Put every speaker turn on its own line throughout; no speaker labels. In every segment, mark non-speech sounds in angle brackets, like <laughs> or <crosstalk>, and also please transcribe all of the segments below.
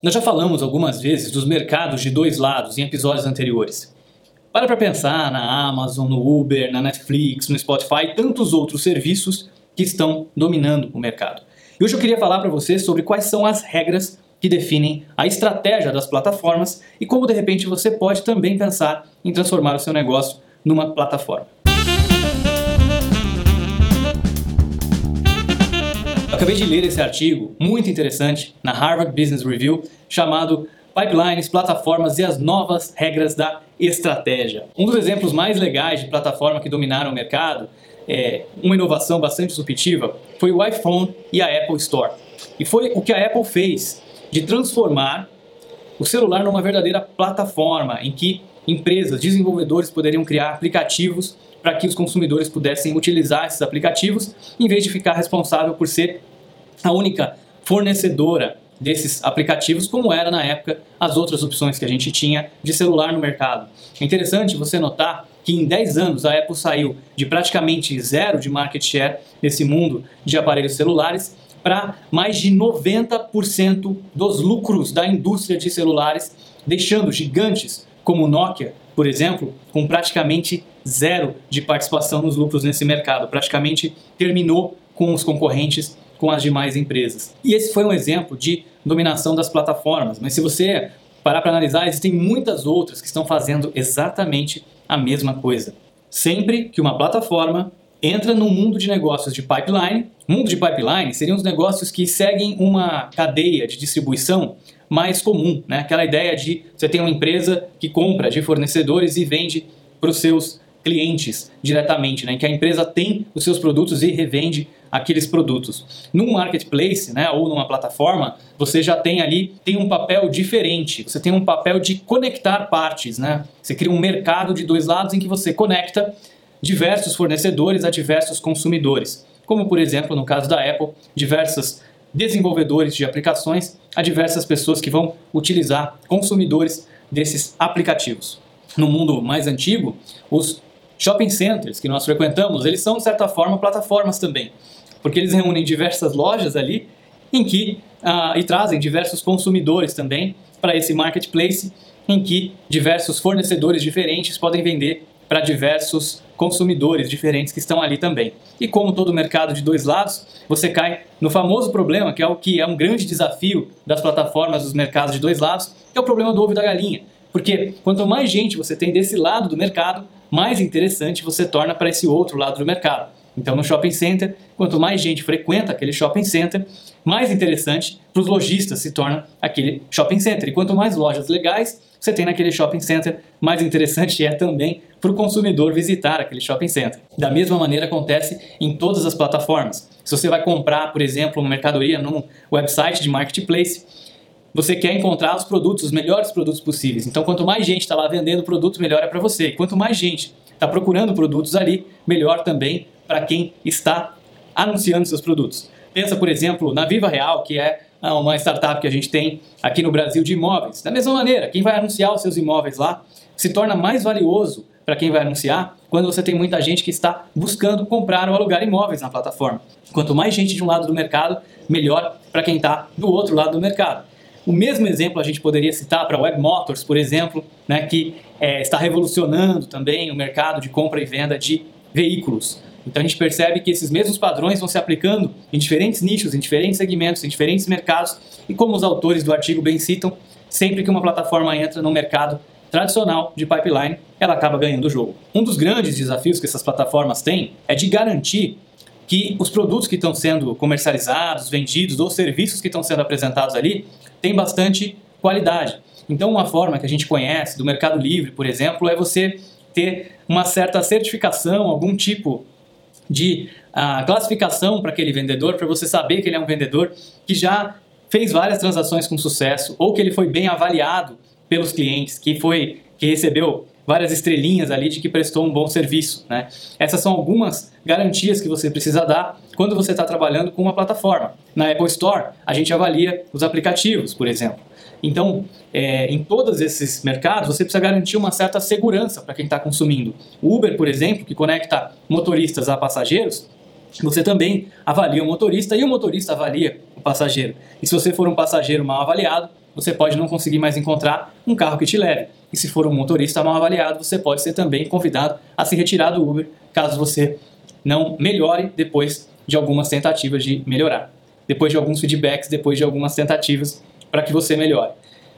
Nós já falamos algumas vezes dos mercados de dois lados em episódios anteriores. Para para pensar na Amazon, no Uber, na Netflix, no Spotify e tantos outros serviços que estão dominando o mercado. E hoje eu queria falar para você sobre quais são as regras que definem a estratégia das plataformas e como de repente você pode também pensar em transformar o seu negócio numa plataforma. Acabei de ler esse artigo muito interessante na Harvard Business Review chamado Pipelines, Plataformas e as Novas Regras da Estratégia. Um dos exemplos mais legais de plataforma que dominaram o mercado, é, uma inovação bastante disruptiva, foi o iPhone e a Apple Store. E foi o que a Apple fez de transformar o celular numa verdadeira plataforma em que empresas, desenvolvedores poderiam criar aplicativos para que os consumidores pudessem utilizar esses aplicativos, em vez de ficar responsável por ser a única fornecedora desses aplicativos, como era na época as outras opções que a gente tinha de celular no mercado. É interessante você notar que em 10 anos a Apple saiu de praticamente zero de market share nesse mundo de aparelhos celulares para mais de 90% dos lucros da indústria de celulares, deixando gigantes como Nokia, por exemplo, com praticamente zero de participação nos lucros nesse mercado, praticamente terminou com os concorrentes com as demais empresas. E esse foi um exemplo de dominação das plataformas, mas se você parar para analisar, existem muitas outras que estão fazendo exatamente a mesma coisa. Sempre que uma plataforma entra no mundo de negócios de pipeline, mundo de pipeline seriam os negócios que seguem uma cadeia de distribuição mais comum, né? aquela ideia de você tem uma empresa que compra de fornecedores e vende para os seus clientes diretamente, né? em que a empresa tem os seus produtos e revende aqueles produtos. Num marketplace, né, ou numa plataforma, você já tem ali tem um papel diferente. Você tem um papel de conectar partes, né? Você cria um mercado de dois lados em que você conecta diversos fornecedores a diversos consumidores, como por exemplo no caso da Apple, diversos desenvolvedores de aplicações a diversas pessoas que vão utilizar consumidores desses aplicativos. No mundo mais antigo, os shopping centers que nós frequentamos, eles são de certa forma plataformas também porque eles reúnem diversas lojas ali em que uh, e trazem diversos consumidores também para esse marketplace em que diversos fornecedores diferentes podem vender para diversos consumidores diferentes que estão ali também. E como todo mercado de dois lados, você cai no famoso problema, que é o que é um grande desafio das plataformas dos mercados de dois lados, que é o problema do ovo e da galinha. Porque quanto mais gente você tem desse lado do mercado, mais interessante você torna para esse outro lado do mercado. Então, no shopping center, quanto mais gente frequenta aquele shopping center, mais interessante para os lojistas se torna aquele shopping center. E quanto mais lojas legais você tem naquele shopping center, mais interessante <laughs> é também para o consumidor visitar aquele shopping center. Da mesma maneira acontece em todas as plataformas. Se você vai comprar, por exemplo, uma mercadoria num website de marketplace, você quer encontrar os produtos, os melhores produtos possíveis. Então, quanto mais gente está lá vendendo produto, melhor é para você. E quanto mais gente está procurando produtos ali, melhor também para quem está anunciando seus produtos. Pensa, por exemplo, na Viva Real, que é uma startup que a gente tem aqui no Brasil de imóveis. Da mesma maneira, quem vai anunciar os seus imóveis lá se torna mais valioso para quem vai anunciar quando você tem muita gente que está buscando comprar ou alugar imóveis na plataforma. Quanto mais gente de um lado do mercado, melhor para quem está do outro lado do mercado. O mesmo exemplo a gente poderia citar para a Web Motors, por exemplo, né, que é, está revolucionando também o mercado de compra e venda de veículos. Então a gente percebe que esses mesmos padrões vão se aplicando em diferentes nichos, em diferentes segmentos, em diferentes mercados, e como os autores do artigo bem citam, sempre que uma plataforma entra no mercado tradicional de pipeline, ela acaba ganhando o jogo. Um dos grandes desafios que essas plataformas têm é de garantir que os produtos que estão sendo comercializados, vendidos ou serviços que estão sendo apresentados ali têm bastante qualidade. Então, uma forma que a gente conhece do Mercado Livre, por exemplo, é você ter uma certa certificação, algum tipo de uh, classificação para aquele vendedor, para você saber que ele é um vendedor que já fez várias transações com sucesso ou que ele foi bem avaliado pelos clientes, que foi que recebeu várias estrelinhas ali de que prestou um bom serviço. Né? Essas são algumas garantias que você precisa dar quando você está trabalhando com uma plataforma. Na Apple Store, a gente avalia os aplicativos, por exemplo. Então, é, em todos esses mercados, você precisa garantir uma certa segurança para quem está consumindo. O Uber, por exemplo, que conecta motoristas a passageiros, você também avalia o motorista e o motorista avalia o passageiro. E se você for um passageiro mal avaliado, você pode não conseguir mais encontrar um carro que te leve. E se for um motorista mal avaliado, você pode ser também convidado a se retirar do Uber, caso você não melhore depois de algumas tentativas de melhorar. Depois de alguns feedbacks, depois de algumas tentativas para que você melhore.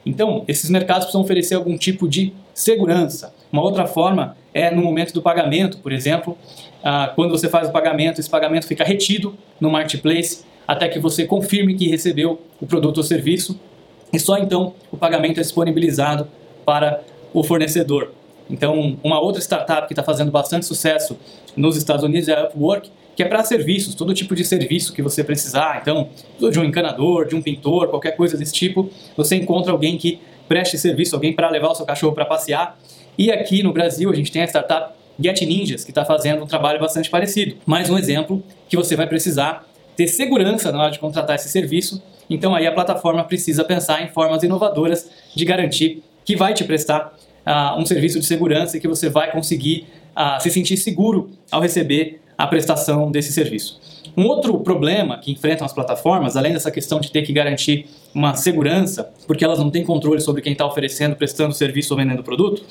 Então, esses mercados precisam oferecer algum tipo de segurança. Uma outra forma é no momento do pagamento, por exemplo, ah, quando você faz o pagamento, esse pagamento fica retido no marketplace até que você confirme que recebeu o produto ou serviço e só então o pagamento é disponibilizado para o fornecedor. Então, uma outra startup que está fazendo bastante sucesso nos Estados Unidos é a Upwork, que é para serviços, todo tipo de serviço que você precisar. Então, de um encanador, de um pintor, qualquer coisa desse tipo, você encontra alguém que preste serviço, alguém para levar o seu cachorro para passear. E aqui no Brasil a gente tem a startup Get Ninjas, que está fazendo um trabalho bastante parecido. Mais um exemplo que você vai precisar ter segurança na hora de contratar esse serviço. Então aí a plataforma precisa pensar em formas inovadoras de garantir que vai te prestar uh, um serviço de segurança e que você vai conseguir uh, se sentir seguro ao receber a prestação desse serviço. Um outro problema que enfrentam as plataformas, além dessa questão de ter que garantir uma segurança, porque elas não têm controle sobre quem está oferecendo, prestando serviço ou vendendo produto,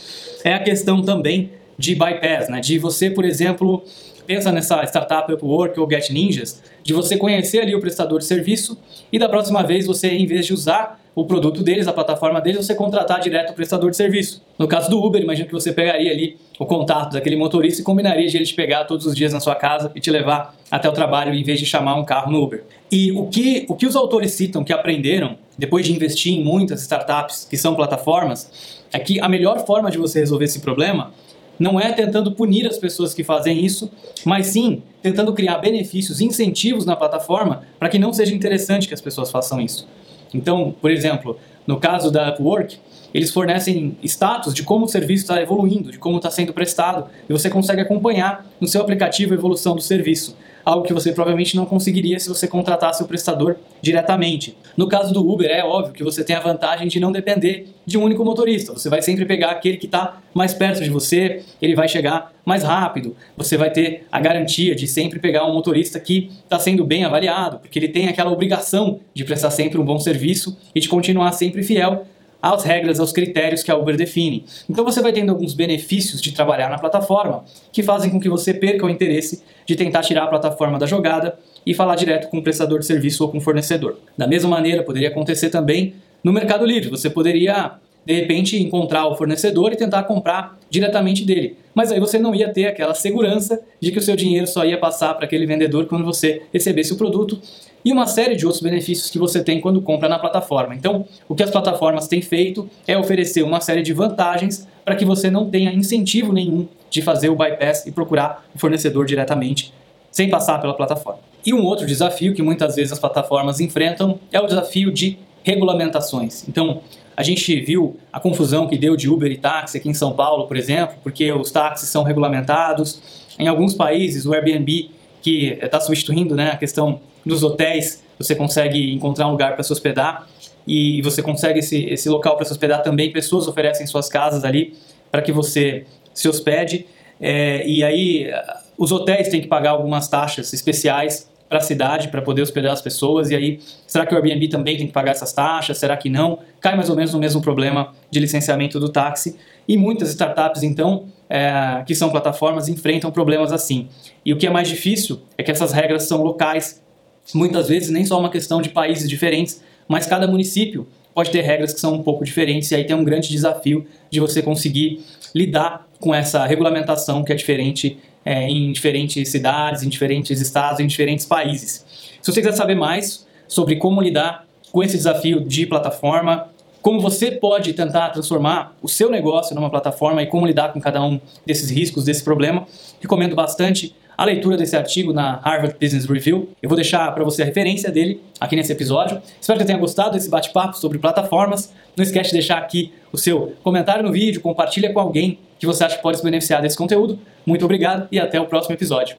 é a questão também de bypass, né? de você, por exemplo, pensa nessa startup Upwork ou Get Ninjas, de você conhecer ali o prestador de serviço e da próxima vez você, em vez de usar o produto deles, a plataforma deles, você contratar direto o prestador de serviço. No caso do Uber, imagino que você pegaria ali o contato daquele motorista e combinaria de ele te pegar todos os dias na sua casa e te levar até o trabalho em vez de chamar um carro no Uber. E o que, o que os autores citam que aprenderam depois de investir em muitas startups que são plataformas é que a melhor forma de você resolver esse problema não é tentando punir as pessoas que fazem isso, mas sim tentando criar benefícios, incentivos na plataforma para que não seja interessante que as pessoas façam isso. Então, por exemplo, no caso da Upwork, eles fornecem status de como o serviço está evoluindo, de como está sendo prestado, e você consegue acompanhar no seu aplicativo a evolução do serviço algo que você provavelmente não conseguiria se você contratasse o prestador diretamente. No caso do Uber, é óbvio que você tem a vantagem de não depender de um único motorista. Você vai sempre pegar aquele que está mais perto de você, ele vai chegar mais rápido. Você vai ter a garantia de sempre pegar um motorista que está sendo bem avaliado, porque ele tem aquela obrigação de prestar sempre um bom serviço e de continuar sempre fiel às regras, aos critérios que a Uber define. Então você vai tendo alguns benefícios de trabalhar na plataforma que fazem com que você perca o interesse de tentar tirar a plataforma da jogada e falar direto com o prestador de serviço ou com o fornecedor. Da mesma maneira, poderia acontecer também no Mercado Livre. Você poderia de repente encontrar o fornecedor e tentar comprar diretamente dele. Mas aí você não ia ter aquela segurança de que o seu dinheiro só ia passar para aquele vendedor quando você recebesse o produto e uma série de outros benefícios que você tem quando compra na plataforma. Então, o que as plataformas têm feito é oferecer uma série de vantagens para que você não tenha incentivo nenhum de fazer o bypass e procurar o fornecedor diretamente, sem passar pela plataforma. E um outro desafio que muitas vezes as plataformas enfrentam é o desafio de regulamentações. Então, a gente viu a confusão que deu de Uber e táxi aqui em São Paulo, por exemplo, porque os táxis são regulamentados. Em alguns países, o Airbnb, que está substituindo né, a questão dos hotéis, você consegue encontrar um lugar para se hospedar e você consegue esse, esse local para se hospedar também. Pessoas oferecem suas casas ali para que você se hospede. É, e aí, os hotéis têm que pagar algumas taxas especiais para a cidade para poder hospedar as pessoas. E aí, será que o Airbnb também tem que pagar essas taxas? Será que não? Cai mais ou menos no mesmo problema de licenciamento do táxi. E muitas startups, então, é, que são plataformas, enfrentam problemas assim. E o que é mais difícil é que essas regras são locais muitas vezes nem só uma questão de países diferentes, mas cada município pode ter regras que são um pouco diferentes e aí tem um grande desafio de você conseguir lidar com essa regulamentação que é diferente é, em diferentes cidades, em diferentes estados, em diferentes países. Se você quiser saber mais sobre como lidar com esse desafio de plataforma, como você pode tentar transformar o seu negócio numa plataforma e como lidar com cada um desses riscos, desse problema, recomendo bastante a leitura desse artigo na Harvard Business Review. Eu vou deixar para você a referência dele aqui nesse episódio. Espero que tenha gostado desse bate-papo sobre plataformas. Não esquece de deixar aqui o seu comentário no vídeo, compartilha com alguém que você acha que pode se beneficiar desse conteúdo. Muito obrigado e até o próximo episódio.